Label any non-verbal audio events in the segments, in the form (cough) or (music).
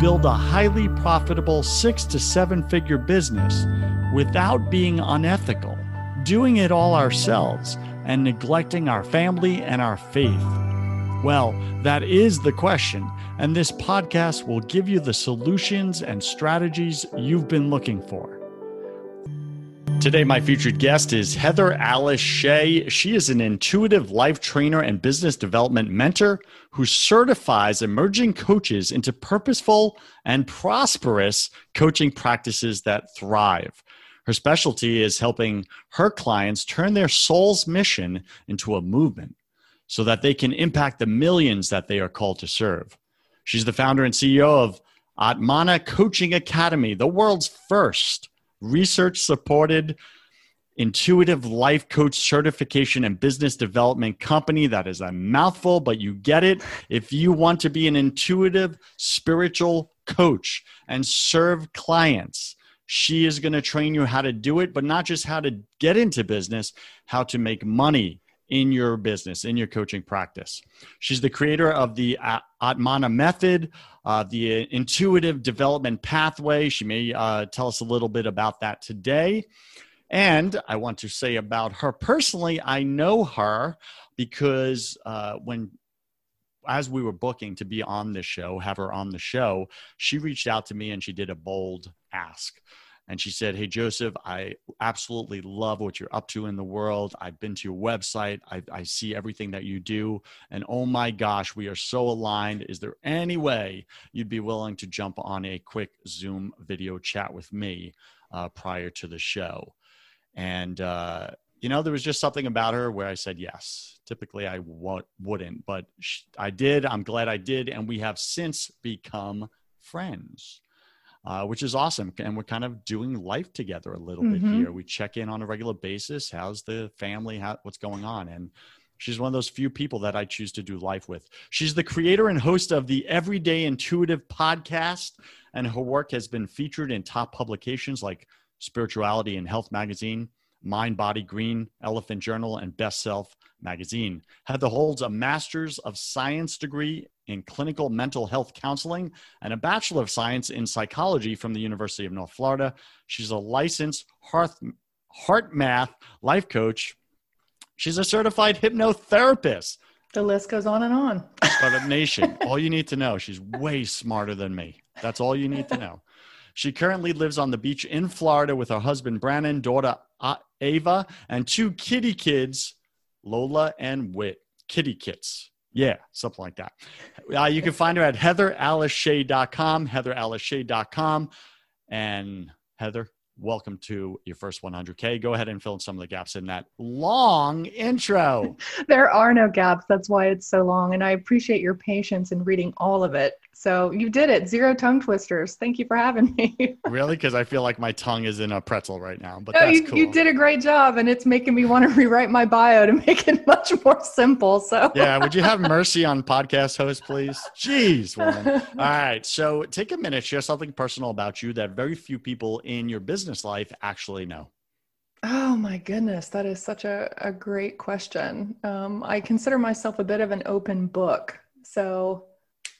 build a highly profitable six to seven figure business without being unethical, doing it all ourselves, and neglecting our family and our faith? Well, that is the question, and this podcast will give you the solutions and strategies you've been looking for. Today, my featured guest is Heather Alice Shea. She is an intuitive life trainer and business development mentor who certifies emerging coaches into purposeful and prosperous coaching practices that thrive. Her specialty is helping her clients turn their soul's mission into a movement so that they can impact the millions that they are called to serve. She's the founder and CEO of Atmana Coaching Academy, the world's first research supported intuitive life coach certification and business development company. That is a mouthful, but you get it. If you want to be an intuitive spiritual coach and serve clients, she is going to train you how to do it, but not just how to get into business, how to make money in your business, in your coaching practice. She's the creator of the Atmana method, uh, the intuitive development pathway. She may uh, tell us a little bit about that today. And I want to say about her personally, I know her because uh, when as we were booking to be on the show, have her on the show, she reached out to me and she did a bold ask and she said, Hey, Joseph, I absolutely love what you're up to in the world. I've been to your website, I, I, see everything that you do. And oh my gosh, we are so aligned. Is there any way you'd be willing to jump on a quick Zoom video chat with me uh, prior to the show? And, uh, you know, there was just something about her where I said yes. Typically, I w- wouldn't, but I did. I'm glad I did. And we have since become friends uh, which is awesome. And we're kind of doing life together a little mm-hmm. bit here. We check in on a regular basis. How's the family? How, what's going on? And she's one of those few people that I choose to do life with. She's the creator and host of the Everyday Intuitive podcast, and her work has been featured in top publications like Spirituality and Health Magazine, Mind Body Green, Elephant Journal, and Best Self magazine. Heather holds a Master's of Science degree in clinical mental health counseling and a Bachelor of Science in psychology from the University of North Florida. She's a licensed HeartMath life coach. She's a certified hypnotherapist. The list goes on and on. Startup uh, Nation. all you need to know, she's way smarter than me. That's all you need to know. She currently lives on the beach in Florida with her husband Brandon, daughter Ava, and two kitty kids Lola and Wit, kitty kits. Yeah, something like that. Uh, you can find her at heatheraliceshea.com, heatheraliceshea.com. And Heather, welcome to your first 100K. Go ahead and fill in some of the gaps in that long intro. (laughs) there are no gaps. That's why it's so long. And I appreciate your patience in reading all of it. So you did it. Zero tongue twisters. Thank you for having me. (laughs) really? Because I feel like my tongue is in a pretzel right now. But no, you, cool. you did a great job, and it's making me want to rewrite my bio to make it (laughs) much more simple. So yeah, would you have mercy on podcast host, please? Jeez, woman. All right. So take a minute, share something personal about you that very few people in your business life actually know. Oh my goodness, that is such a, a great question. Um, I consider myself a bit of an open book. So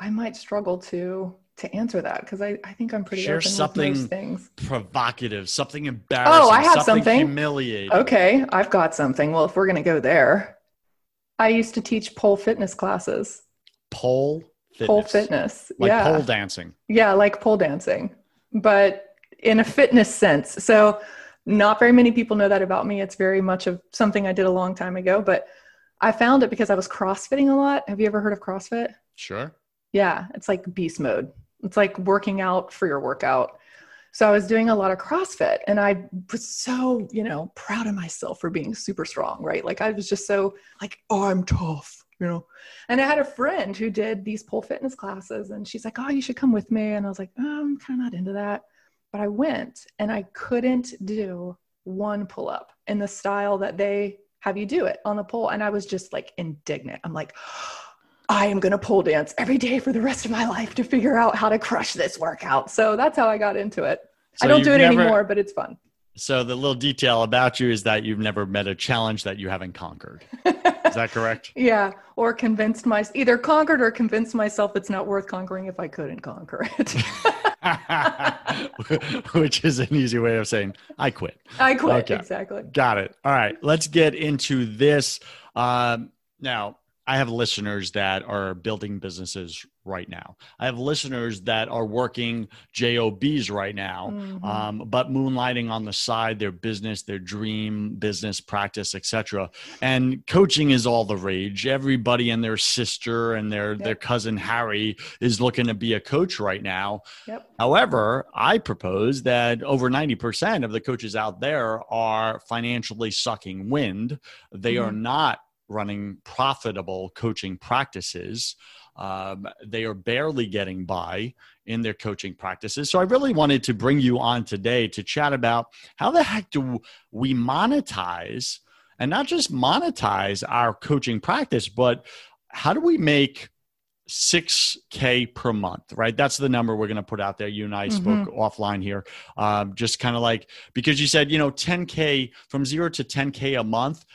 I might struggle to to answer that because I, I think I'm pretty Share open something with most things. provocative, something embarrassing. Oh, I have something, something humiliating. Okay, I've got something. Well, if we're gonna go there, I used to teach pole fitness classes. Pole fitness. Pole fitness. Like yeah. pole dancing. Yeah, like pole dancing, but in a fitness sense. So Not very many people know that about me. It's very much of something I did a long time ago, but I found it because I was CrossFitting a lot. Have you ever heard of CrossFit? Sure. Yeah, it's like beast mode. It's like working out for your workout. So I was doing a lot of CrossFit and I was so, you know, proud of myself for being super strong, right? Like I was just so like, oh, I'm tough, you know. And I had a friend who did these pole fitness classes and she's like, oh, you should come with me. And I was like, oh, I'm kind of not into that. But I went and I couldn't do one pull up in the style that they have you do it on the pole. And I was just like indignant. I'm like, I am going to pole dance every day for the rest of my life to figure out how to crush this workout. So that's how I got into it. So I don't do it never, anymore, but it's fun. So the little detail about you is that you've never met a challenge that you haven't conquered. is that correct? (laughs) Yeah, or convinced my either conquered or convinced myself it's not worth conquering if I couldn't conquer it. (laughs) (laughs) which is an easy way of saying I quit. I quit. Okay. Exactly. Got it. All right. Let's get into this. Um, now, I have listeners that are building businesses right now. I have listeners that are working jobs right now, mm-hmm. um, but moonlighting on the side, their business, their dream business practice, etc. And coaching is all the rage. Everybody and their sister and their yep. their cousin Harry is looking to be a coach right now. Yep. However, I propose that over ninety percent of the coaches out there are financially sucking wind. They mm-hmm. are not running profitable coaching practices. Um, they are barely getting by in their coaching practices. So I really wanted to bring you on today to chat about how the heck do we monetize and not just monetize our coaching practice, but how do we make 6k per month right that's the number we're going to put out there you and i mm-hmm. spoke offline here um, just kind of like because you said you know 10k from 0 to 10k a month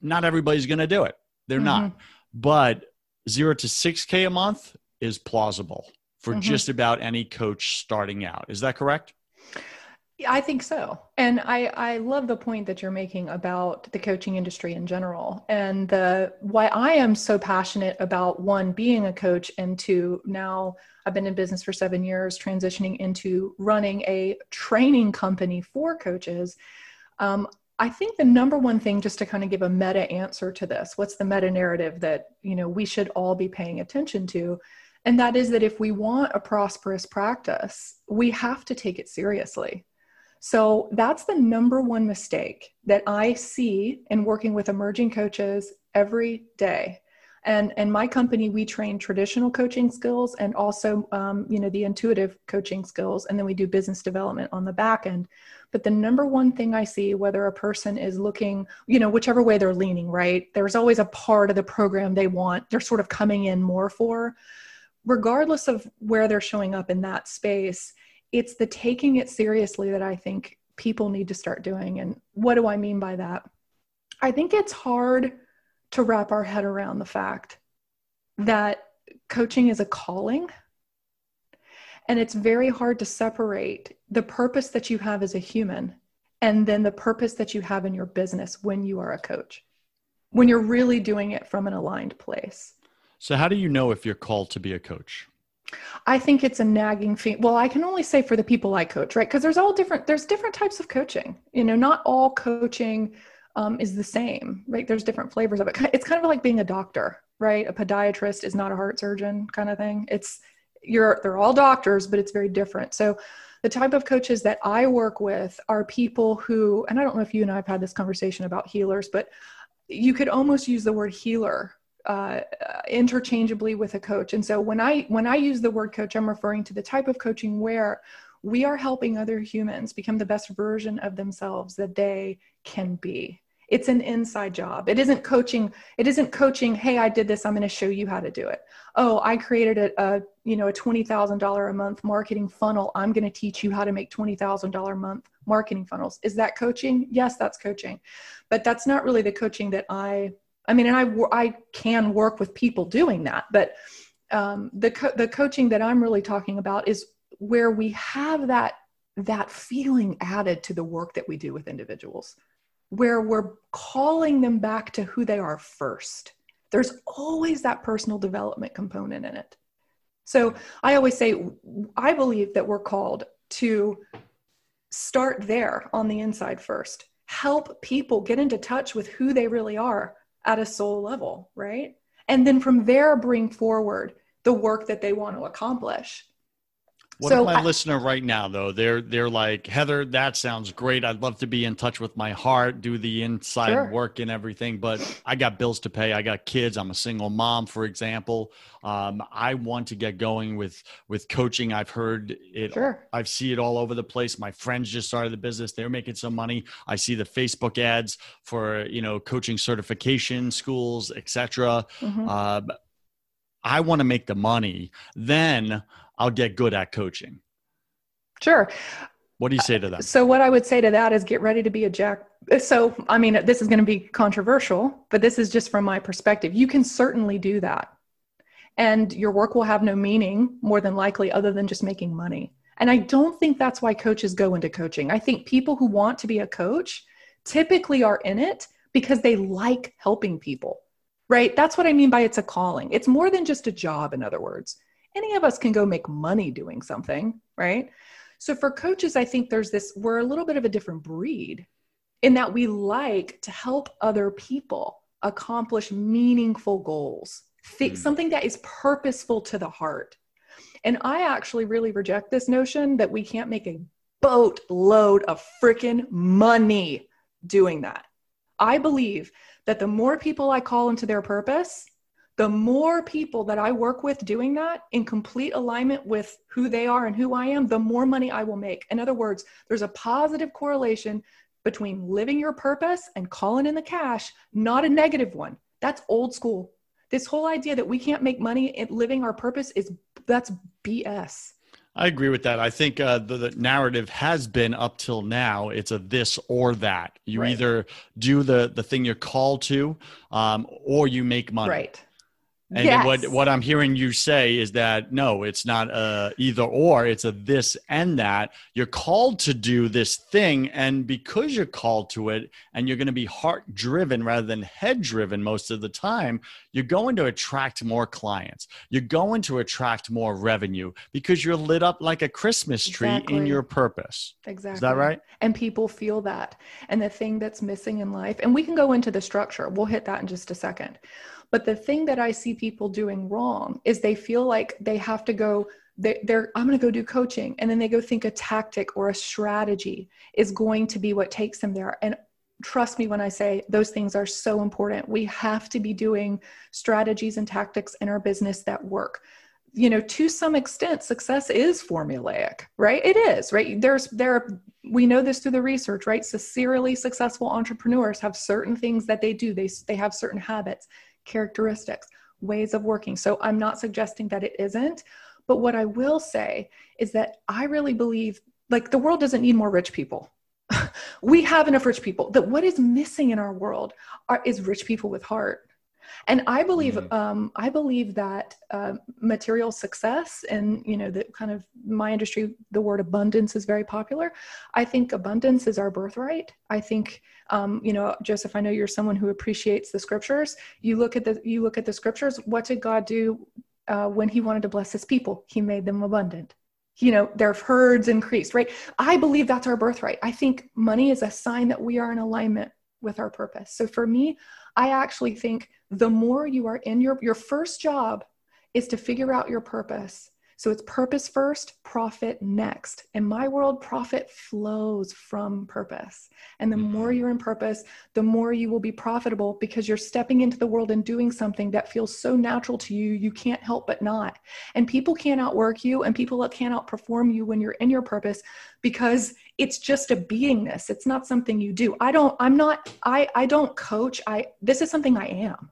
not everybody's going to do it. They're mm-hmm. not. But zero to 6K a month is plausible for mm-hmm. just about any coach starting out. Is that correct? I think so. And I, I love the point that you're making about the coaching industry in general and the why I am so passionate about one being a coach and two now I've been in business for 7 years transitioning into running a training company for coaches. Um, I think the number one thing, just to kind of give a meta answer to this, what's the meta narrative that you know we should all be paying attention to, and that is that if we want a prosperous practice, we have to take it seriously. So that's the number one mistake that I see in working with emerging coaches every day and and my company we train traditional coaching skills and also um, you know the intuitive coaching skills and then we do business development on the back end. But the number one thing i see whether a person is looking you know whichever way they're leaning right? There's always a part of the program they want they're sort of coming in more for. Regardless of where they're showing up in that space it's the taking it seriously that i think people need to start doing. And what do i mean by that? I think it's hard to wrap our head around the fact that coaching is a calling. And it's very hard to separate the purpose that you have as a human and then the purpose that you have in your business when you are a coach, when you're really doing it from an aligned place. So, how do you know if you're called to be a coach? I think it's a nagging feat. Well, I can only say for the people I coach, right? Because there's all different, there's different types of coaching. You know, not all coaching um, is the same, right? There's different flavors of it. It's kind of like being a doctor, right? A podiatrist is not a heart surgeon kind of thing. It's you're they're all doctors, but it's very different. So the type of coaches that I work with are people who, and I don't know if you and I have had this conversation about healers, but you could almost use the word healer uh, interchangeably with a coach. And so when I when I use the word coach, I'm referring to the type of coaching where we are helping other humans become the best version of themselves that they can be it's an inside job. It isn't coaching it isn't coaching hey i did this i'm going to show you how to do it. Oh i created a, a you know a $20000 a month marketing funnel. I'm going to teach you how to make $20000 a month marketing funnels. Is that coaching? Yes that's coaching. But that's not really the coaching that i i mean and i i can work with people doing that but um, the co- the coaching that i'm really talking about is where we have that that feeling added to the work that we do with individuals where we're calling them back to who they are first. There's always that personal development component in it. So I always say, I believe that we're called to start there on the inside first. Help people get into touch with who they really are at a soul level, right? And then from there, bring forward the work that they want to accomplish. What so if my I, listener right now though they're they're like Heather, that sounds great. I'd love to be in touch with my heart, do the inside sure. work and everything, but I got bills to pay. I got kids. I'm a single mom, for example. Um, I want to get going with with coaching. I've heard it. Sure. I've see it all over the place. My friends just started the business. They're making some money. I see the Facebook ads for you know coaching certification schools, etc. Mm-hmm. Uh, I want to make the money. Then I'll get good at coaching. Sure. What do you say to that? So, what I would say to that is get ready to be a jack. So, I mean, this is going to be controversial, but this is just from my perspective. You can certainly do that. And your work will have no meaning more than likely other than just making money. And I don't think that's why coaches go into coaching. I think people who want to be a coach typically are in it because they like helping people, right? That's what I mean by it's a calling. It's more than just a job, in other words any of us can go make money doing something, right? So for coaches, I think there's this, we're a little bit of a different breed in that we like to help other people accomplish meaningful goals, think mm. something that is purposeful to the heart. And I actually really reject this notion that we can't make a boatload of freaking money doing that. I believe that the more people I call into their purpose, the more people that I work with doing that in complete alignment with who they are and who I am, the more money I will make. In other words, there's a positive correlation between living your purpose and calling in the cash, not a negative one. That's old school. This whole idea that we can't make money in living our purpose is that's BS. I agree with that. I think uh, the, the, narrative has been up till now. It's a this or that. You right. either do the the thing you're called to, um, or you make money. Right. And yes. what what I'm hearing you say is that no, it's not a either or, it's a this and that. You're called to do this thing and because you're called to it and you're going to be heart driven rather than head driven most of the time, you're going to attract more clients. You're going to attract more revenue because you're lit up like a Christmas tree exactly. in your purpose. Exactly. Is that right? And people feel that. And the thing that's missing in life, and we can go into the structure. We'll hit that in just a second but the thing that I see people doing wrong is they feel like they have to go they, are i'm going to go do coaching and then they go think a tactic or a strategy is going to be what takes them there. And trust me when i say those things are so important. We have to be doing strategies and tactics in our business that work. You know to some extent success is formulaic right? It is right? There's there we know this through the research right? Serially successful entrepreneurs have certain things that they do. They they have certain habits characteristics, ways of working. So I'm not suggesting that it isn't. But what I will say is that I really believe like the world doesn't need more rich people. (laughs) we have enough rich people. That what is missing in our world are, is rich people with heart and i believe mm. um, i believe that uh, material success and you know the kind of my industry the word abundance is very popular. I think abundance is our birthright. I think um, you know joseph i know you're someone who appreciates the scriptures. You look at the you look at the scriptures. What did god do uh, when he wanted to bless his people? He made them abundant. You know their herds increased right? I believe that's our birthright. I think money is a sign that we are in alignment with our purpose so for me i actually think the more you are in your your first job is to figure out your purpose so it's purpose first, profit next. In my world, profit flows from purpose. And the more mm-hmm. you're in purpose, the more you will be profitable because you're stepping into the world and doing something that feels so natural to you, you can't help but not. And people can't outwork you and people can't outperform you when you're in your purpose because it's just a beingness. It's not something you do. I don't, I'm not, I, I don't coach. I, this is something I am.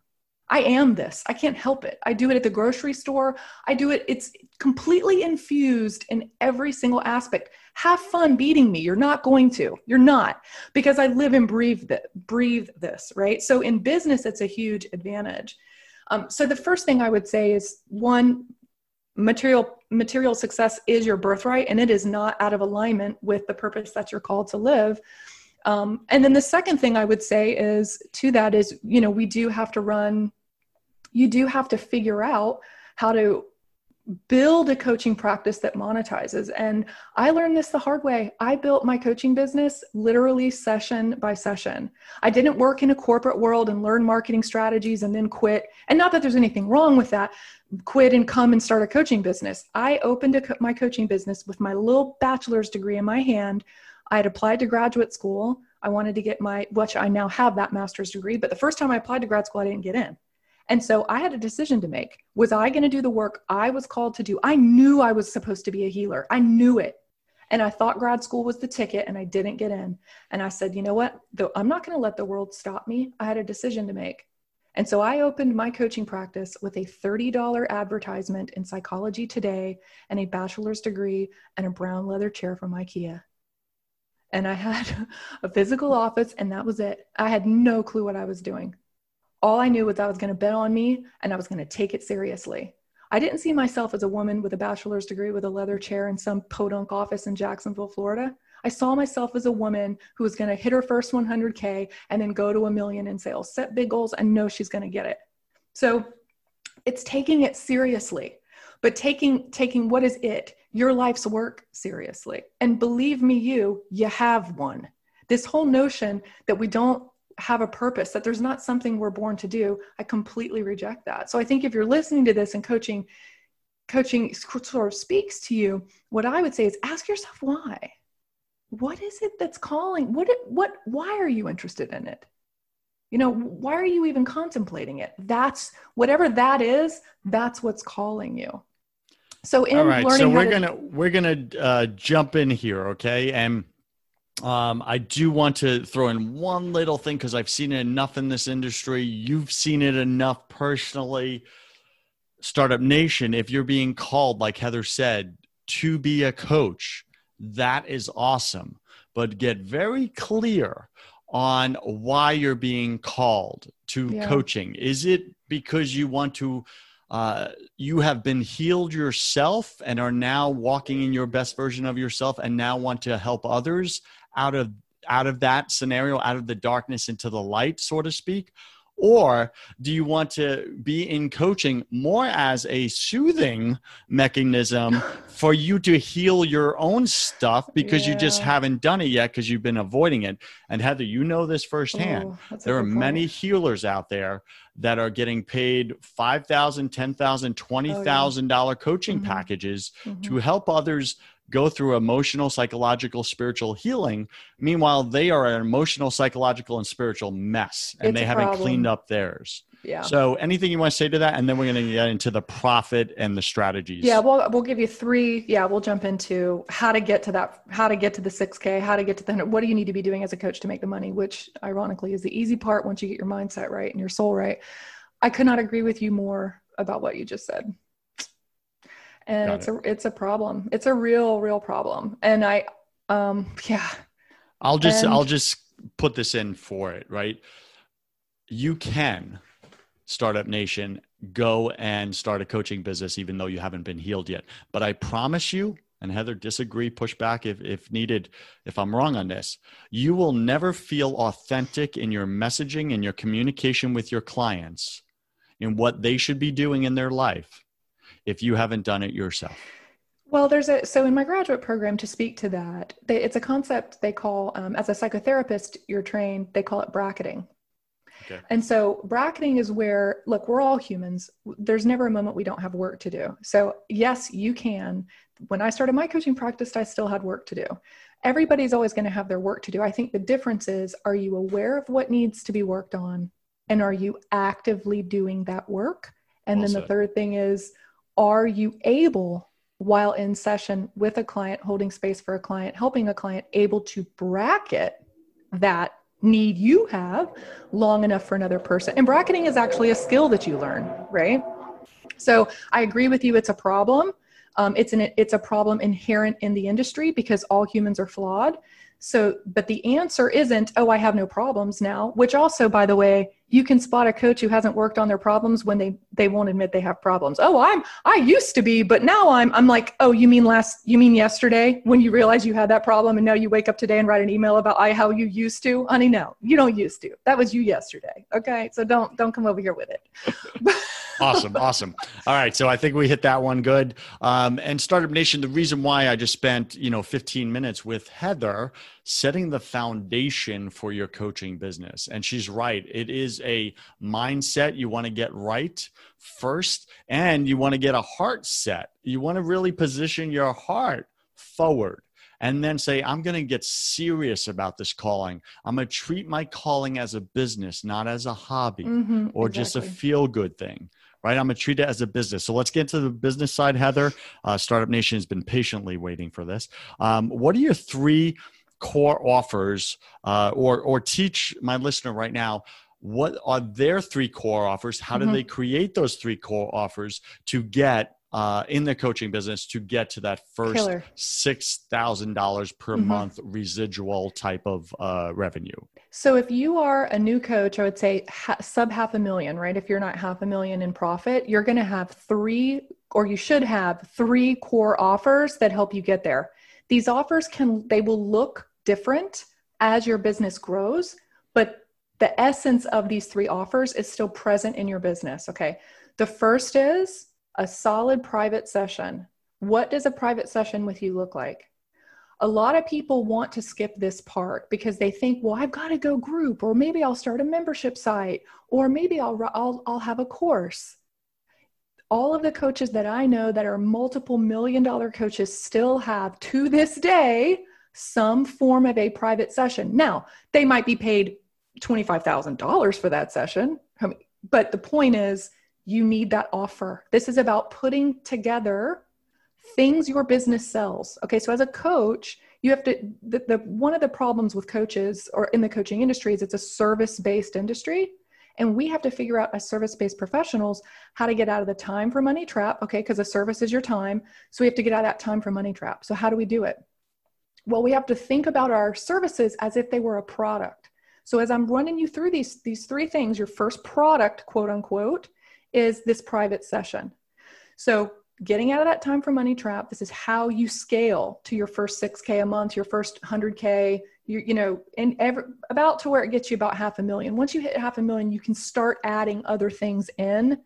I am this. I can't help it. I do it at the grocery store. I do it. It's completely infused in every single aspect. Have fun beating me. You're not going to. You're not because I live and breathe that breathe this, right? So in business, it's a huge advantage. Um, so the first thing I would say is one, material material success is your birthright, and it is not out of alignment with the purpose that you're called to live. Um, and then the second thing I would say is to that is, you know, we do have to run, you do have to figure out how to build a coaching practice that monetizes. And I learned this the hard way. I built my coaching business literally session by session. I didn't work in a corporate world and learn marketing strategies and then quit. And not that there's anything wrong with that, quit and come and start a coaching business. I opened a, my coaching business with my little bachelor's degree in my hand. I had applied to graduate school. I wanted to get my, which I now have that master's degree, but the first time I applied to grad school, I didn't get in. And so I had a decision to make. Was I going to do the work I was called to do? I knew I was supposed to be a healer. I knew it. And I thought grad school was the ticket and I didn't get in. And I said, you know what? Though I'm not going to let the world stop me. I had a decision to make. And so I opened my coaching practice with a $30 advertisement in psychology today and a bachelor's degree and a brown leather chair from IKEA. And I had (laughs) a physical office and that was it. I had no clue what I was doing all I knew was I was going to bet on me and I was going to take it seriously. I didn't see myself as a woman with a bachelor's degree with a leather chair in some podunk office in Jacksonville, Florida. I saw myself as a woman who was going to hit her first 100K and then go to a million in sales, set big goals, and know she's going to get it. So it's taking it seriously, but taking, taking what is it, your life's work seriously. And believe me, you, you have one. This whole notion that we don't have a purpose, that there's not something we're born to do, I completely reject that. So I think if you're listening to this and coaching, coaching sort of speaks to you, what I would say is ask yourself why. What is it that's calling? What what why are you interested in it? You know, why are you even contemplating it? That's whatever that is, that's what's calling you. So in All right, learning so we're to, gonna we're gonna uh, jump in here, okay? And um, I do want to throw in one little thing because I've seen it enough in this industry. You've seen it enough personally. Startup Nation, if you're being called, like Heather said, to be a coach, that is awesome. But get very clear on why you're being called to yeah. coaching. Is it because you want to? Uh, you have been healed yourself and are now walking in your best version of yourself and now want to help others out of out of that scenario out of the darkness into the light so to speak or do you want to be in coaching more as a soothing mechanism (laughs) for you to heal your own stuff because yeah. you just haven't done it yet because you've been avoiding it? And Heather, you know this firsthand. Ooh, there are many healers out there that are getting paid $5,000, $10,000, $20,000 oh, yeah. coaching mm-hmm. packages mm-hmm. to help others go through emotional, psychological, spiritual healing. Meanwhile, they are an emotional, psychological, and spiritual mess, and it's they haven't problem. cleaned up theirs. Yeah. So, anything you want to say to that, and then we're going to get into the profit and the strategies. Yeah, we'll we'll give you three. Yeah, we'll jump into how to get to that, how to get to the six K, how to get to the what do you need to be doing as a coach to make the money, which ironically is the easy part once you get your mindset right and your soul right. I could not agree with you more about what you just said and Got it's it. a it's a problem. It's a real real problem. And i um (laughs) yeah. I'll just and, i'll just put this in for it right? You can startup nation go and start a coaching business even though you haven't been healed yet. But i promise you and heather disagree push back if, if needed if i'm wrong on this you will never feel authentic in your messaging and your communication with your clients in what they should be doing in their life if you haven't done it yourself? Well, there's a so in my graduate program to speak to that, they, it's a concept they call um, as a psychotherapist you're trained. They call it bracketing. Okay. And so bracketing is where look, we're all humans. There's never a moment we don't have work to do. So yes, you can. When I started my coaching practice, I still had work to do. Everybody's always going to have their work to do. I think the difference is are you aware of what needs to be worked on and are you actively doing that work? And well then said. the third thing is are you able while in session with a client holding space for a client helping a client able to bracket that need you have long enough for another person? And bracketing is actually a skill that you learn right? So i agree with you it's a problem. Um, it's an it's a problem inherent in the industry because all humans are flawed. So, but the answer isn't, oh, I have no problems now, which also, by the way, you can spot a coach who hasn't worked on their problems when they they won't admit they have problems. Oh, I'm I used to be, but now I'm I'm like, oh, you mean last you mean yesterday when you realize you had that problem and now you wake up today and write an email about I how you used to? Honey, no. You don't used to. That was you yesterday. Okay? So don't don't come over here with it. (laughs) awesome, awesome. All right, so I think we hit that one good. Um, and Startup Nation, the reason why I just spent you know 15 minutes with Heather setting the foundation for your coaching business, and she's right. It is a mindset you want to get right first, and you want to get a heart set. You want to really position your heart forward and then say, I'm going to get serious about this calling. I'm going to treat my calling as a business, not as a hobby mm-hmm, or exactly. just a feel good thing. Right, I'm gonna treat it as a business. So let's get to the business side, Heather. Uh, Startup Nation has been patiently waiting for this. Um, what are your three core offers, uh, or or teach my listener right now what are their three core offers? How mm-hmm. do they create those three core offers to get uh, in the coaching business to get to that first six thousand dollars per mm-hmm. month residual type of uh, revenue. So if you are a new coach, I would say ha- sub half a million, right? If you're not half a million in profit, you're going to have three, or you should have three core offers that help you get there. These offers can they will look different as your business grows, but the essence of these three offers is still present in your business. Okay. The first is a solid private session. What does a private session with you look like? A lot of people want to skip this part because they think, well, I've got to go group, or maybe I'll start a membership site, or maybe I'll, I'll, I'll have a course. All of the coaches that I know that are multiple million dollar coaches still have to this day some form of a private session. Now, they might be paid $25,000 for that session. But the point is, you need that offer. This is about putting together things your business sells. Okay, so as a coach, you have to the, the one of the problems with coaches or in the coaching industry is it's a service-based industry. And we have to figure out as service-based professionals how to get out of the time for money trap, okay, because a service is your time. So we have to get out of that time for money trap. So how do we do it? Well, we have to think about our services as if they were a product. So as I'm running you through these these three things, your first product, quote unquote, is this private session. So, getting out of that time for money trap, this is how you scale to your first 6K a month, your first 100K, you, you know, and ever, about to where it gets you about half a million. Once you hit half a million, you can start adding other things in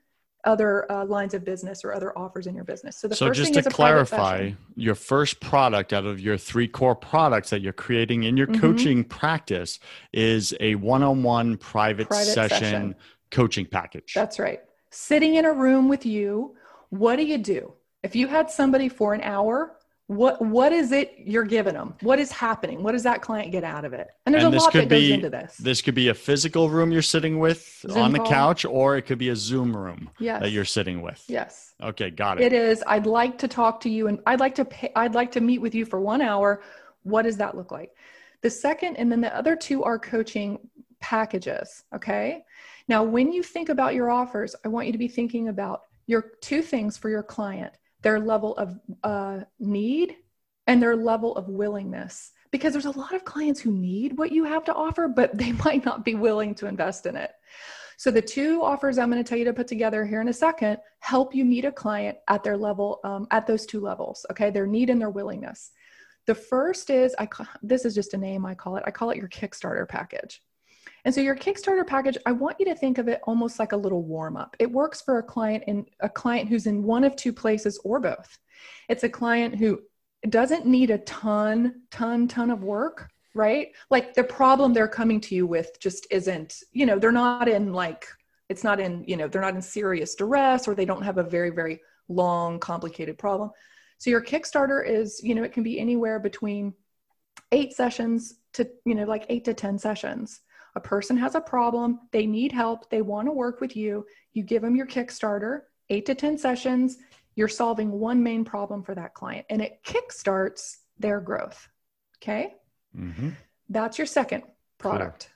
other uh, lines of business or other offers in your business. So the so first just thing to clarify, your first product out of your three core products that you're creating in your mm-hmm. coaching practice is a one-on-one private, private session, session coaching package. That's right sitting in a room with you, what do you do? If you had somebody for an hour, what what is it you're giving them? What is happening? What does that client get out of it? And there's and a lot that be, goes into this. This could be a physical room you're sitting with Zoom on the call. couch, or it could be a Zoom room yes. that you're sitting with. Yes. Okay, got it. It is. I'd like to talk to you, and I'd like to pay, I'd like to meet with you for one hour. What does that look like? The second, and then the other two are coaching packages. Okay. Now, when you think about your offers, I want you to be thinking about your two things for your client their level of uh, need and their level of willingness. Because there's a lot of clients who need what you have to offer, but they (laughs) might not be willing to invest in it. So, the two offers I'm going to tell you to put together here in a second help you meet a client at their level, um, at those two levels, okay? Their need and their willingness. The first is, I call, this is just a name I call it, I call it your Kickstarter package. And so your Kickstarter package, I want you to think of it almost like a little warm up. It works for a client in a client who's in one of two places or both. It's a client who doesn't need a ton, ton, ton of work, right? Like the problem they're coming to you with just isn't, you know, they're not in like, it's not in, you know, they're not in serious duress or they don't have a very, very long, complicated problem. So your Kickstarter is, you know, it can be anywhere between eight sessions to, you know, like eight to 10 sessions. A person has a problem, they need help, they want to work with you. You give them your Kickstarter, eight to 10 sessions, you're solving one main problem for that client, and it kickstarts their growth. Okay. Mm-hmm. That's your second product.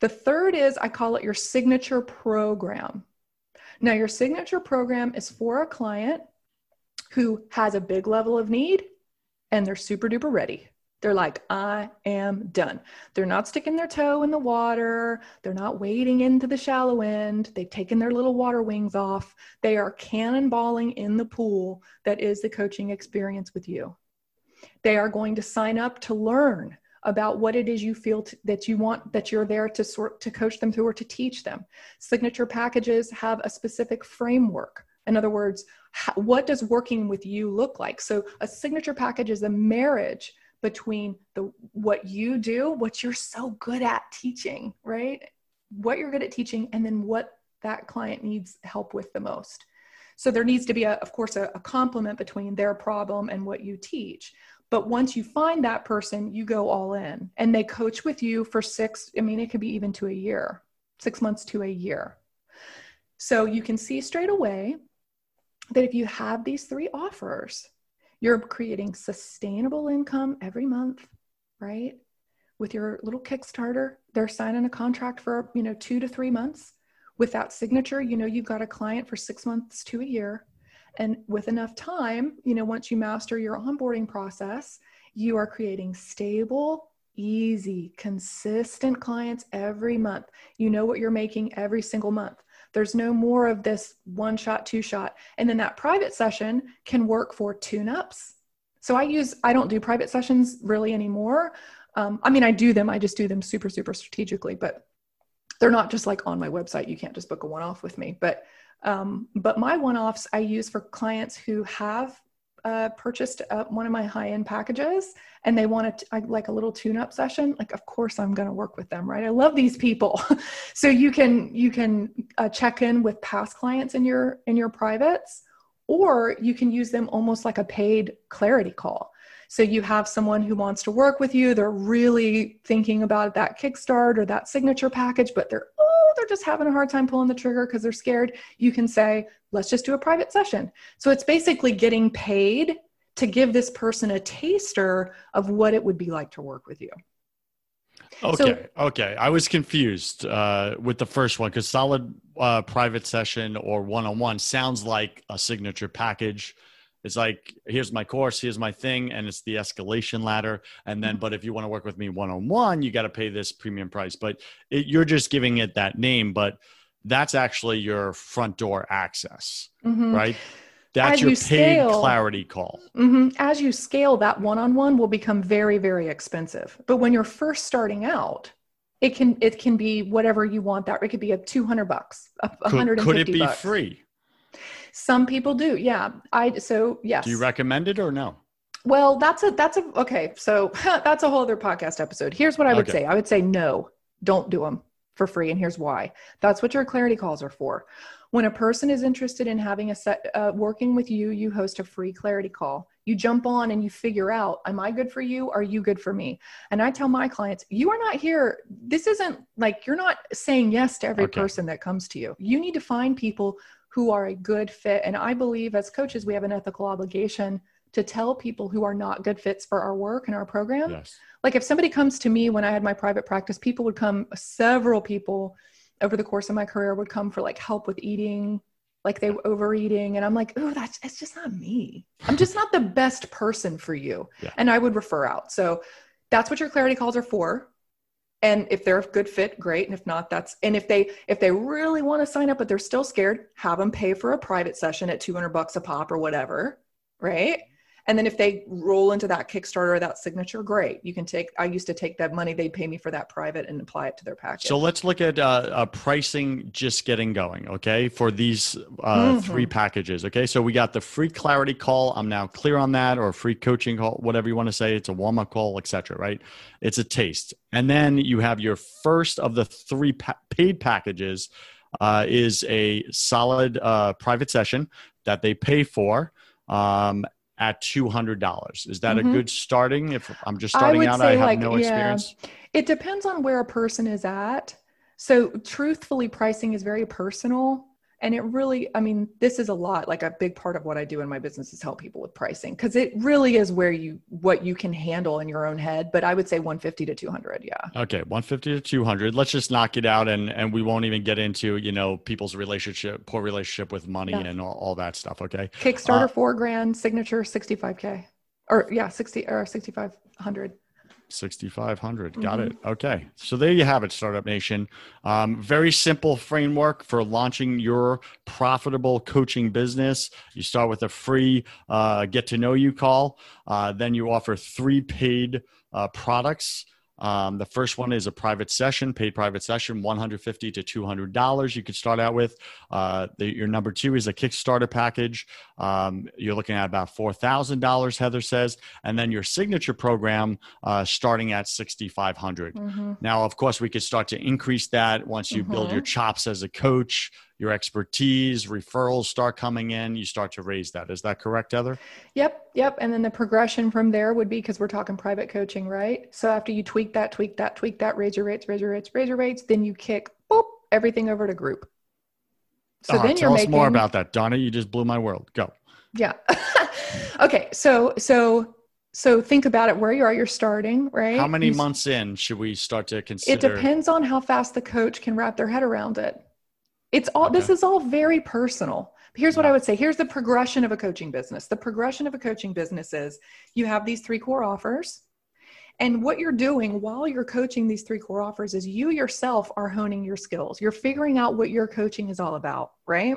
Cool. The third is I call it your signature program. Now, your signature program is for a client who has a big level of need and they're super duper ready. They're like, I am done. They're not sticking their toe in the water. They're not wading into the shallow end. They've taken their little water wings off. They are cannonballing in the pool that is the coaching experience with you. They are going to sign up to learn about what it is you feel to, that you want that you're there to sort to coach them through or to teach them signature packages have a specific framework in other words what does working with you look like so a signature package is a marriage between the what you do what you're so good at teaching right? What you're good at teaching and then what that client needs help with the most. So there needs to be a, of course a, a complement between their problem and what you teach. But once you find that person, you go all in and they coach with you for six, I mean, it could be even to a year, six months to a year. So you can see straight away that if you have these three offers, you're creating sustainable income every month, right? With your little Kickstarter, they're signing a contract for, you know, two to three months. With that signature, you know, you've got a client for six months to a year. And with enough time, you know, once you master your onboarding process, you are creating stable, easy, consistent clients every month. You know what you're making every single month. There's no more of this one shot, two shot. And then that private session can work for tune ups. So I use, I don't do private sessions really anymore. Um, I mean, I do them, I just do them super, super strategically, but they're not just like on my website. You can't just book a one off with me. But um, but my one offs I use for clients who have uh, purchased uh, one of my high end packages and they want to like a little tune up session. Like, of course, I'm going to work with them, right? I love these people. (laughs) so you can you can uh, check in with past clients in your in your privates, or you can use them almost like a paid clarity call. So you have someone who wants to work with you. They're really thinking about that kickstart or that signature package, but they're oh, they're just having a hard time pulling the trigger because they're scared, you can say, let's just do a private session. So it's basically getting paid to give this person a taster of what it would be like to work with you. Okay. So, okay. I was confused uh, with the first one because solid uh, private session or one on one sounds like a signature package it's like here's my course here's my thing and it's the escalation ladder and then mm-hmm. but if you want to work with me one-on-one you got to pay this premium price but it, you're just giving it that name but that's actually your front door access mm-hmm. right that's as your you paid scale, clarity call. Mm-hmm. As you scale, that one-on-one will become very, very expensive. But when you're first starting out, it can it can be whatever you want. That it could be a two hundred bucks, a hundred Could it be bucks. free? Some people do. Yeah. I so yes. Do you recommend it or no? Well, that's a that's a okay. So (laughs) that's a whole other podcast episode. Here's what I would okay. say. I would say no. Don't do them for free and here's why. That's what your clarity calls are for. When a person is interested in having a set uh, working with you, you host a free clarity call. You jump on and you figure out, am I good for you? Are you good for me? And I tell my clients, you are not here. This isn't like you're not saying yes to every okay. person that comes to you. You need to find people who are a good fit. And I believe as coaches, we have an ethical obligation to tell people who are not good fits for our work and our program. Yes. Like if somebody comes to me when I had my private practice, people would come, several people over the course of my career would come for like help with eating, like they were overeating. And I'm like, oh, that's it's just not me. I'm just not the best person for you. Yeah. And I would refer out. So that's what your clarity calls are for and if they're a good fit great. And if not that's and if they if they really want to sign up but they're still scared have them pay for a private session at 200 bucks a pop or whatever right and then if they roll into that Kickstarter or that signature, great. You can take, I used to take that money they'd pay me for that private and apply it to their package. So let's look at uh, uh, pricing just getting going, okay, for these uh, mm-hmm. three packages. Okay. So we got the free clarity call. I'm now clear on that, or free coaching call, whatever you want to say. It's a warm up call, etc. right? It's a taste. And then you have your first of the three pa- paid packages uh, is a solid uh, private session that they pay for. Um, at $200 is that mm-hmm. a good starting? If i'm just starting I out i have like, no experience. Yeah. it depends on where a person is at. So truthfully pricing is very personal and it really i mean this is a lot like a big part of what i do in my business is help people with pricing because it really is where you what you can handle in your own head but i would say 150 to 200 yeah. Okay 150 to 200 let's just knock it out and and we won't even get into you know people's relationship poor relationship with money yeah. and all, all, that stuff okay? Kickstarter uh, four grand signature 65k or yeah 60 or 6500 6500 got mm-hmm. it okay. So there you have it startup nation. Um, very simple framework for launching your profitable coaching business. You start with a free uh, get to know you call. Uh, then you offer three paid uh, products Um, the first one is a private session, paid private session, $150 to 200 dollars. You could start out with. Uh, the, your number two is a Kickstarter package. Um, you're looking at about four thousand dollars. Heather says, and then your signature program uh, starting at 6,500. Mm-hmm. Now, of course, we could start to increase that once you mm-hmm. build your chops as a coach your expertise, referrals start coming in, you start to raise that. Is that correct, Heather? Yep, yep. And then the progression from there would be because we're talking private coaching, right? So after you tweak that, tweak that, tweak that, raise your rates, raise your rates, raise your rates, then you kick boop, everything over to group. So uh-huh. then you're tell making, us more about that, Donna. You just blew my world. Go. Yeah. (laughs) okay. So so so think about it where you are. You're starting, right? How many you, months in should we start to consider? It depends on how fast the coach can wrap their head around it. It's all, okay. this is all very personal. Here's what I would say. Here's the progression of a coaching business. The progression of a coaching business is you have these three core offers. And what you're doing while you're coaching these three core offers is you yourself are honing your skills. You're figuring out what your coaching is all about, right?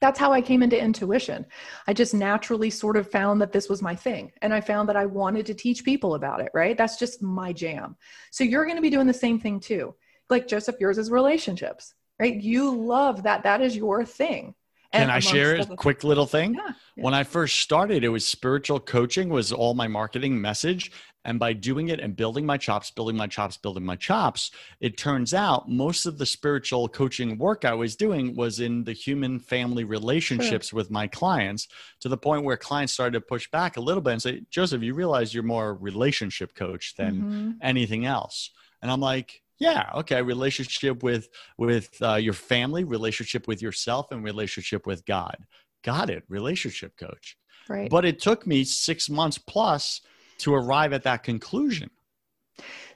That's how I came into intuition. I just naturally sort of found that this was my thing. And I found that I wanted to teach people about it, right? That's just my jam. So you're going to be doing the same thing too. Like Joseph, yours is relationships right? You love that. That is your thing. Can I share a quick little thing? Yeah, yeah. When I first started, it was spiritual coaching was all my marketing message. And by doing it and building my chops, building my chops, building my chops, it turns out most of the spiritual coaching work I was doing was in the human family relationships sure. with my clients to the point where clients started to push back a little bit and say, Joseph, you realize you're more a relationship coach than mm-hmm. anything else. And I'm like, yeah okay relationship with with uh, your family relationship with yourself and relationship with god. Got it relationship coach. Right. But it took me six months plus to arrive at that conclusion.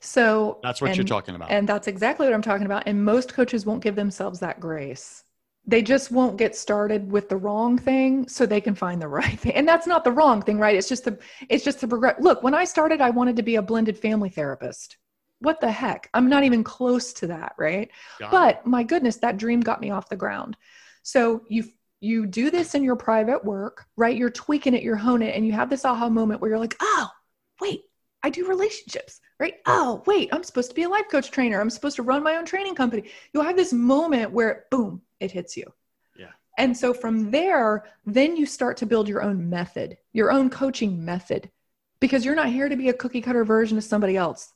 So that's what and, you're talking about. and that's exactly what i'm talking about and most coaches won't give themselves that grace. They just won't get started with the wrong thing so they can find the (laughs) right thing. And that's not the wrong thing right? It's just the it's just the progress. Look when i started i wanted to be a blended family therapist what the heck? I'm not even close to that, right? Got but it. my goodness, that dream got me off the ground. So you you do this in your private work, right? You're tweaking it, you're honing it, and you have this aha moment where you're like, oh, wait, I do relationships, right? Oh, wait, I'm supposed to be a life coach trainer. I'm supposed to run my own training company. You'll have this moment where boom, it hits you. Yeah. And so from there, then you start to build your own method, your own coaching method, because you're not here to be a cookie cutter version of somebody else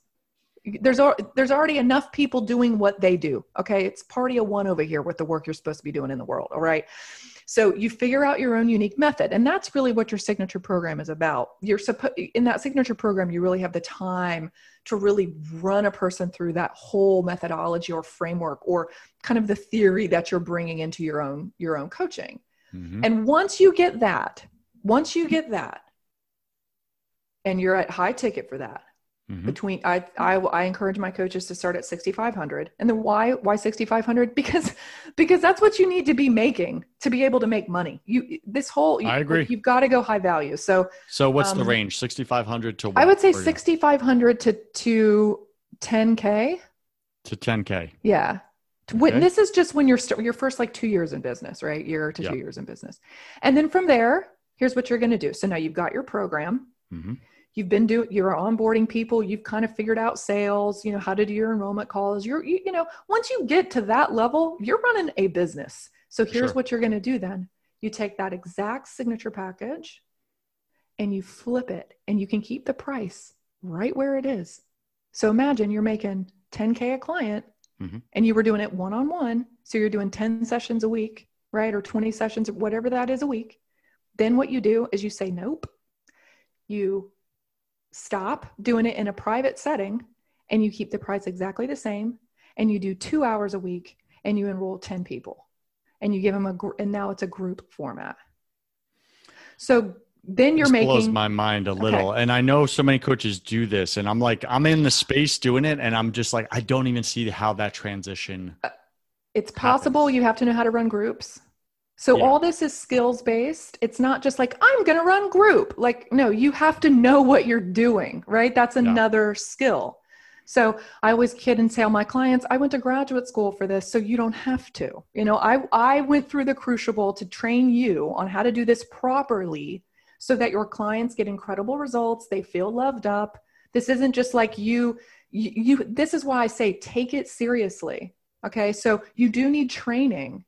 there's there's already enough people doing what they do okay? It's party of one over here with the work you're supposed to be doing in the world all right? So you figure out your own unique method and that's really what your signature program is about. You're supposed in that signature program you really have the time to really run a person through that whole methodology or framework or kind of the theory that you're bringing into your own your own coaching. Mm-hmm. and once you get that once you get that and you're at high ticket for that Mm-hmm. Between I, I I encourage my coaches to start at 6500 and then why why 6500 (laughs) because because that's what you need to be making to be able to make money. You this whole I agree. you've got to go high value. So so what's um, the range 6500 to what, I would say 6500 to to 10k to 10k yeah. Okay. this is just when you're st- your first like two years in business right? Year to yep. two years in business. And then from there here's what you're going to do. So now you've got your program. Mm-hmm you've been doing you're onboarding people you've kind of figured out sales you know how to do your enrollment calls. You're you, you know once you get to that level you're running a business. So here's sure. what you're going to do then. You take that exact signature package and you flip it and you can keep the price right where it is. So imagine you're making 10k a client mm-hmm. and you were doing it one-on-one. So you're doing 10 sessions a week right? Or 20 sessions whatever that is a week. Then what you do is you say nope. You stop doing it in a private setting and you keep the price exactly the same and you do two hours a week and you enroll 10 people and you give them a gr- and now it's a group format so then you're this making blows my mind a little okay. and i know so many coaches do this and i'm like i'm in the space doing it and i'm just like i don't even see how that transition uh, it's possible happens. you have to know how to run groups so yeah. all this is skills based. It's not just like I'm going to run group. Like no, you have to know what you're doing, right? That's another yeah. skill. So I always kid and tell my clients, I went to graduate school for this, so you don't have to. You know, I I went through the crucible to train you on how to do this properly so that your clients get incredible results, they feel loved up. This isn't just like you you, you this is why I say take it seriously. Okay, so you do need training.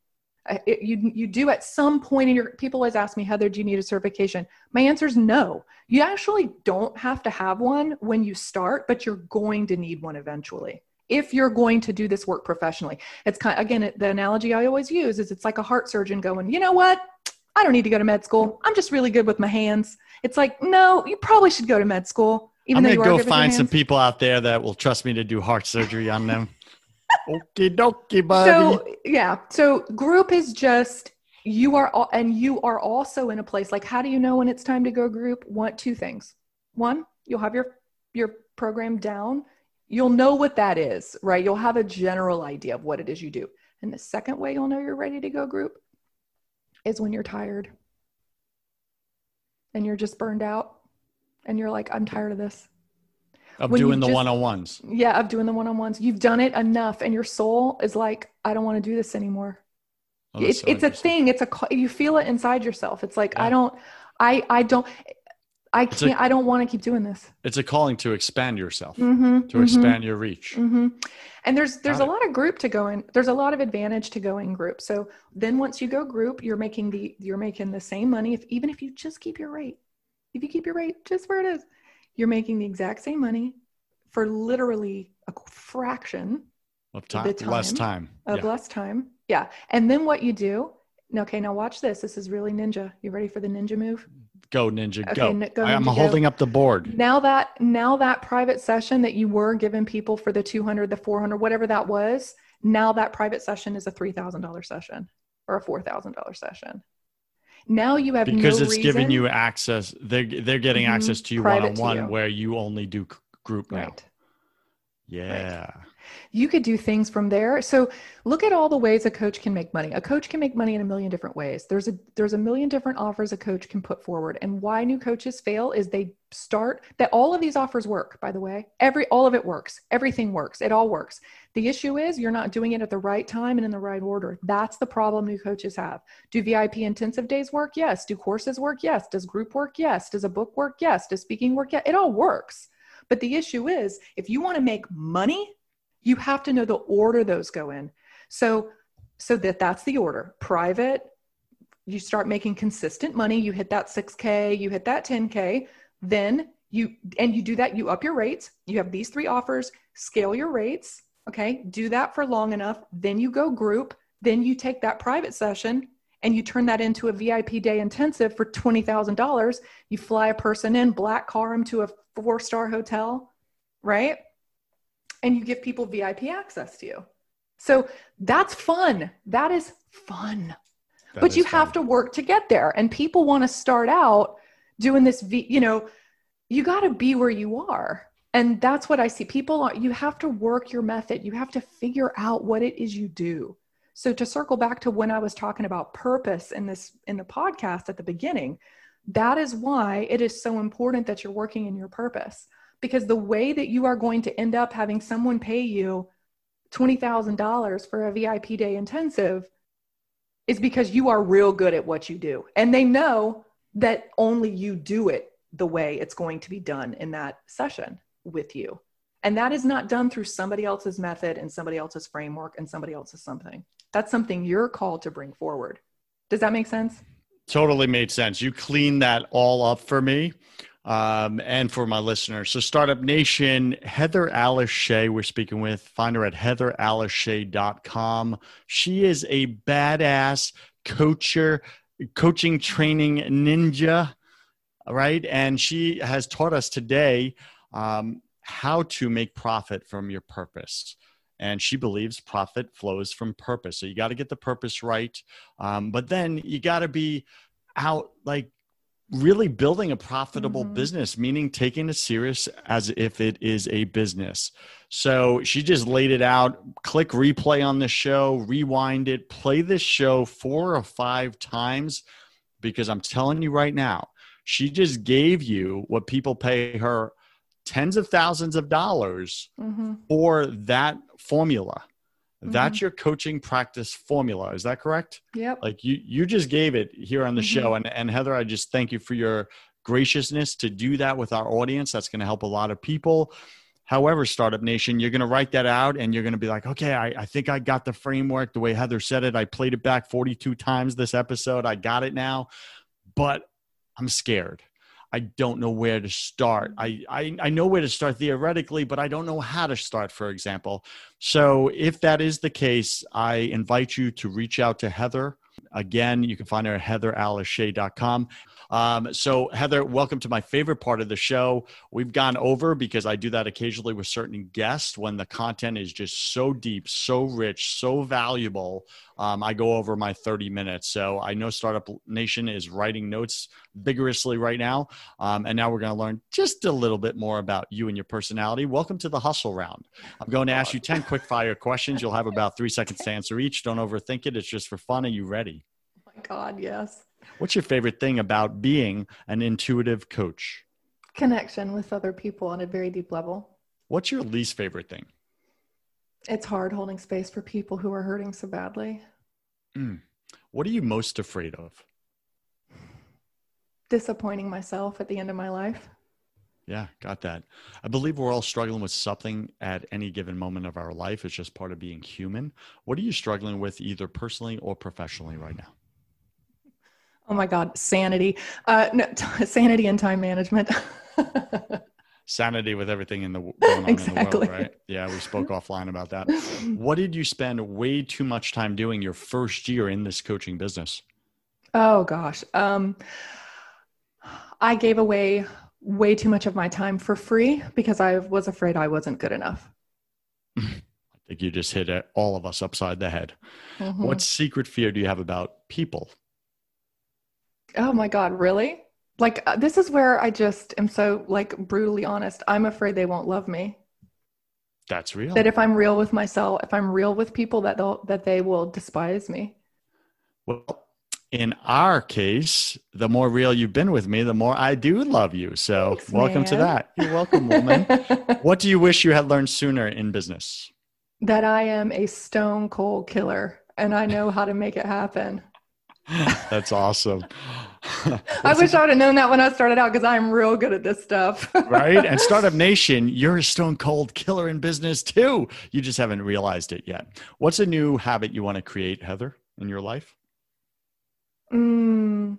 It, you you do at some point in your people always ask me heather do you need a certification? My answer is no. You actually don't have to have one when you start but you're going to need one eventually if you're going to do this work professionally. It's kind of, again the analogy i always use is it's like a heart surgeon going you know what? I don't need to go to med school. I'm just really good with my hands. It's like no you probably should go to med school even I'm gonna go find some people out there that will trust me to do heart surgery on them. Okie dokie, buddy. So yeah, so group is just you are, and you are also in a place like. How do you know when it's time to go group? Want two things. One, you'll have your your program down. You'll know what that is, right? You'll have a general idea of what it is you do. And the second way you'll know you're ready to go group is when you're tired and you're just burned out and you're like, I'm tired of this. Of when doing the one on ones. Yeah, of doing the one on ones. You've done it enough, and your soul is like, I don't want to do this anymore. Oh, it's so it's a thing. It's a you feel it inside yourself. It's like yeah. I don't, I I don't. I can't. I don't want to keep doing this. It's a calling to expand yourself, mm-hmm, to mm-hmm, expand your reach. Mm-hmm. And there's there's Got a it. lot of group to go in. There's a lot of advantage to going group. So then once you go group, you're making the you're making the same money if even if you just keep your rate if you keep your rate just where it is, you're making the exact same money for literally a fraction of time, time less time, of yeah. less time. Yeah. And then what you do, okay, now watch this. This is really ninja. You ready for the ninja move? Go ninja, okay, go. go ninja, I'm holding go. up the board. Now that now that private session that you were giving people for the 200, the 400, whatever that was, now that private session is a $3,000 session or a $4,000 session. Now you have because no it's reason. giving you access. They're they're getting mm-hmm. access to you one on one, where you only do group now. Right. Yeah. Right you could do things from there. So look at all the ways a coach can make money. A coach can make money in a million different ways. There's a there's a million different offers a coach can put forward. And why new coaches fail is they start that all of these offers work by the way. Every all of it works. Everything works. It all works. The issue is you're not doing it at the right time and in the right order. That's the problem new coaches have. Do vip intensive days work? Yes. Do courses work? Yes. Does group work? Yes. Does a book work? Yes. Does speaking work? Yes it all works. But the issue is if you want to make money you have to know the order those go in. So so that that's the order. Private you start making consistent money. You hit that 6k you hit that 10k then you and you do that you up your rates. You have these three offers scale your rates okay? Do that for long enough. Then you go group. Then you take that private session and you turn that into a VIP day intensive for $20,000. You fly a person in, black car them to a four star hotel, right? And you give people VIP access to you. So that's fun. That is fun. That but is you fun. have to work to get there. And people want to start out doing this, v, you know, you got to be where you are. And that's what I see. People are, you have to work your method. You have to figure out what it is you do. So to circle back to when I was talking about purpose in this in the podcast at the beginning, that is why it is so important that you're working in your purpose because the way that you are going to end up having someone pay you $20,000 for a VIP day intensive is because you are real good at what you do. And they know that only you do it the way it's going to be done in that session with you. And that is not done through somebody else's method and somebody else's framework and somebody else's something. That's something you're called to bring forward. Does that make sense? Totally made sense. You cleaned that all up for me um, and for my listeners. So, Startup Nation, Heather Alice Shea, we're speaking with. Find her at heatheraliceshea.com. She is a badass coacher, coaching training ninja, right? And she has taught us today um, how to make profit from your purpose and she believes profit flows from purpose so you got to get the purpose right um, but then you got to be out like really building a profitable mm-hmm. business, meaning taking it serious as if it is a business. So she just laid it out. Click replay on the show, rewind it, play this show four or five times because I'm telling you right now, she just gave you what people pay her tens of thousands of dollars mm-hmm. for that formula. That's mm-hmm. your coaching practice formula. Is that correct? Yep. Like you you just gave it here on the mm-hmm. show. And and Heather, I just thank you for your graciousness to do that with our audience. That's going to help a lot of people. However, Startup Nation, you're going to write that out and you're going to be like, okay, I, I think I got the framework the way Heather said it. I played it back 42 times this episode. I got it now, but I'm scared. I don't know where to start. Mm. I, I, I know where to start theoretically, but I don't know how to start, for example. So, if that is the case, I invite you to reach out to Heather. Again, you can find her at heatheraliceshea.com. Um, so, Heather, welcome to my favorite part of the show. We've gone over because I do that occasionally with certain guests when the content is just so deep, so rich, so valuable. Um, I go over my 30 minutes. So, I know Startup Nation is writing notes vigorously right now. Um, and now we're going to learn just a little bit more about you and your personality. Welcome to the hustle round. I'm going to ask you 10 quick fire questions. You'll have about three seconds to answer each. Don't overthink it, it's just for fun. Are you ready? Oh my God, yes. What's your favorite thing about being an intuitive coach? Connection with other people on a very deep level. What's your least favorite thing? It's hard holding space for people who are hurting so badly. Mm. What are you most afraid of? Disappointing myself at the end of my life. Yeah, got that. I believe we're all struggling with something at any given moment of our life. It's just part of being human. What are you struggling with, either personally or professionally, right now? Oh my God, sanity. Uh, no, t- (laughs) sanity and time management. (laughs) Sanity with everything in the going on Exactly. in the world, right? Yeah, we spoke (laughs) offline about that. What did you spend way too much time doing your first year in this coaching business? Oh gosh. Um, I gave away way too much of my time for free because I was afraid I wasn't good enough. I think you just hit all of us upside the head. Mhm. What secret fear do you have about people? Oh my God, really? Like, uh, this is where I just am so like brutally honest. I'm afraid they won't love me. That's real. That if I'm real with myself, if I'm real with people, that they'll that they will despise me. Well, in our case, the more real you've been with me, the more I do love you. So, Thanks, welcome to that. You're welcome, woman. (laughs) what do you wish you had learned sooner in business? that I am a stone cold killer and I know how to make it happen. That's awesome. (laughs) I wish I would have known that when I started out because I'm real good at this stuff. right? And (laughs) Startup Nation, you're a stone cold killer in business too. You just haven't realized it yet. What's a new habit you want to create, Heather, in your life? Mm,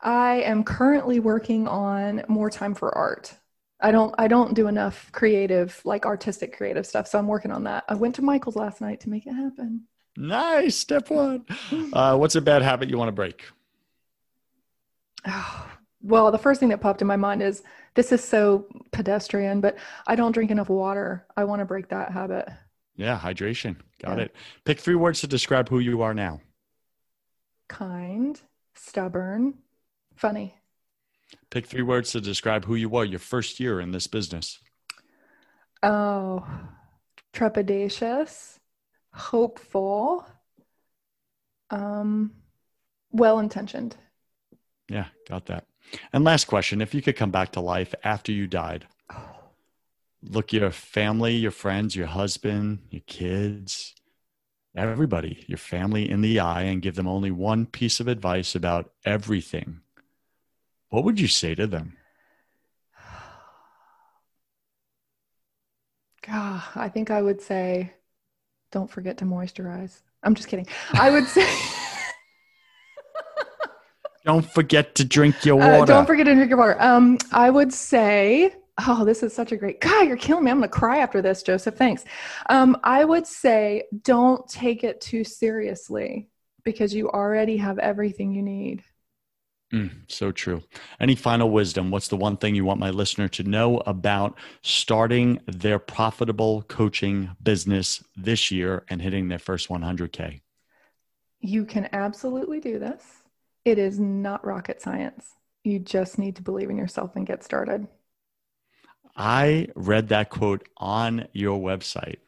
I am currently working on more time for art. I don't I don't do enough creative like artistic creative stuff, so I'm working on that. I went to Michael's last night to make it happen. Nice. Step one. Uh, what's a bad habit you want to break? Oh, well, the first thing that popped in my mind is this is so pedestrian, but I don't drink enough water. I want to break that habit. Yeah, hydration. Got Yeah. it. Pick three words to describe who you are now. Kind, stubborn, funny. Pick three words to describe who you were your first year in this business. Oh, trepidatious, hopeful, um, well intentioned. Yeah, got that. And last question if you could come back to life after you died, look your family, your friends, your husband, your kids, everybody, your family in the eye and give them only one piece of advice about everything, what would you say to them? (sighs) God, I think I would say, don't forget to moisturize. I'm just kidding. I would say, (laughs) Don't forget to drink your uh, water. don't forget to drink your water. Um, I would say, oh, this is such a great, God, you're killing me. I'm going to cry after this, Joseph. Thanks. Um, I would say, don't take it too seriously because you already have everything you need. Mm, so true. Any final wisdom? What's the one thing you want my listener to know about starting their profitable coaching business this year and hitting their first 100K? You can absolutely do this. It is not rocket science. You just need to believe in yourself and get started. I read that quote on your website.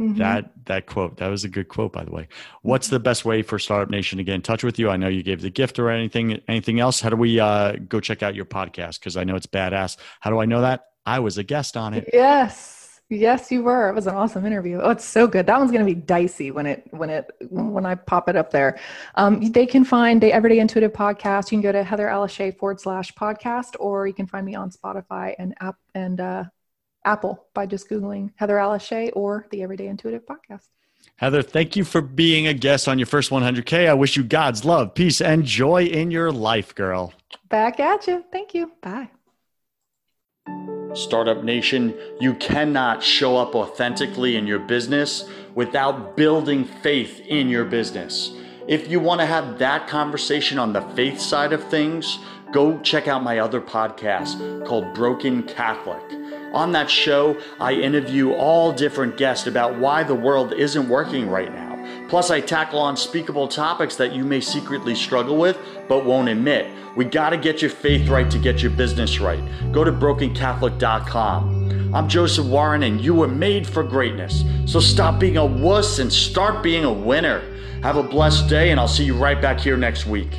Mhm. That that quote, that was a good quote, by the way. What's the best way for Startup Nation to get in touch with you? I know you gave the gift or anything. Anything else? How do we uh, go check out your podcast? Because I know it's badass. How do I know that? I was a guest on it. Yes. Yes, you were. It was an awesome interview. Oh, it's so good. That one's going to be dicey when it when it when I pop it up there. Um, they can find the Everyday Intuitive podcast. You can go to Heather Alice Shea forward slash podcast, or you can find me on Spotify and app and uh, Apple by just Googling Heather Alice Shea or the Everyday Intuitive podcast. Heather, thank you for being a guest on your first 100K. I wish you God's love, peace, and joy in your life, girl. Back at you. Thank you. Bye. Startup Nation, you cannot show up authentically in your business without building faith in your business. If you want to have that conversation on the faith side of things, go check out my other podcast called Broken Catholic. On that show, I interview all different guests about why the world isn't working right now. Plus, I tackle unspeakable topics that you may secretly struggle with but won't admit. We got to get your faith right to get your business right. Go to brokencatholic.com. I'm Joseph Warren, and you were made for greatness. So stop being a wuss and start being a winner. Have a blessed day, and I'll see you right back here next week.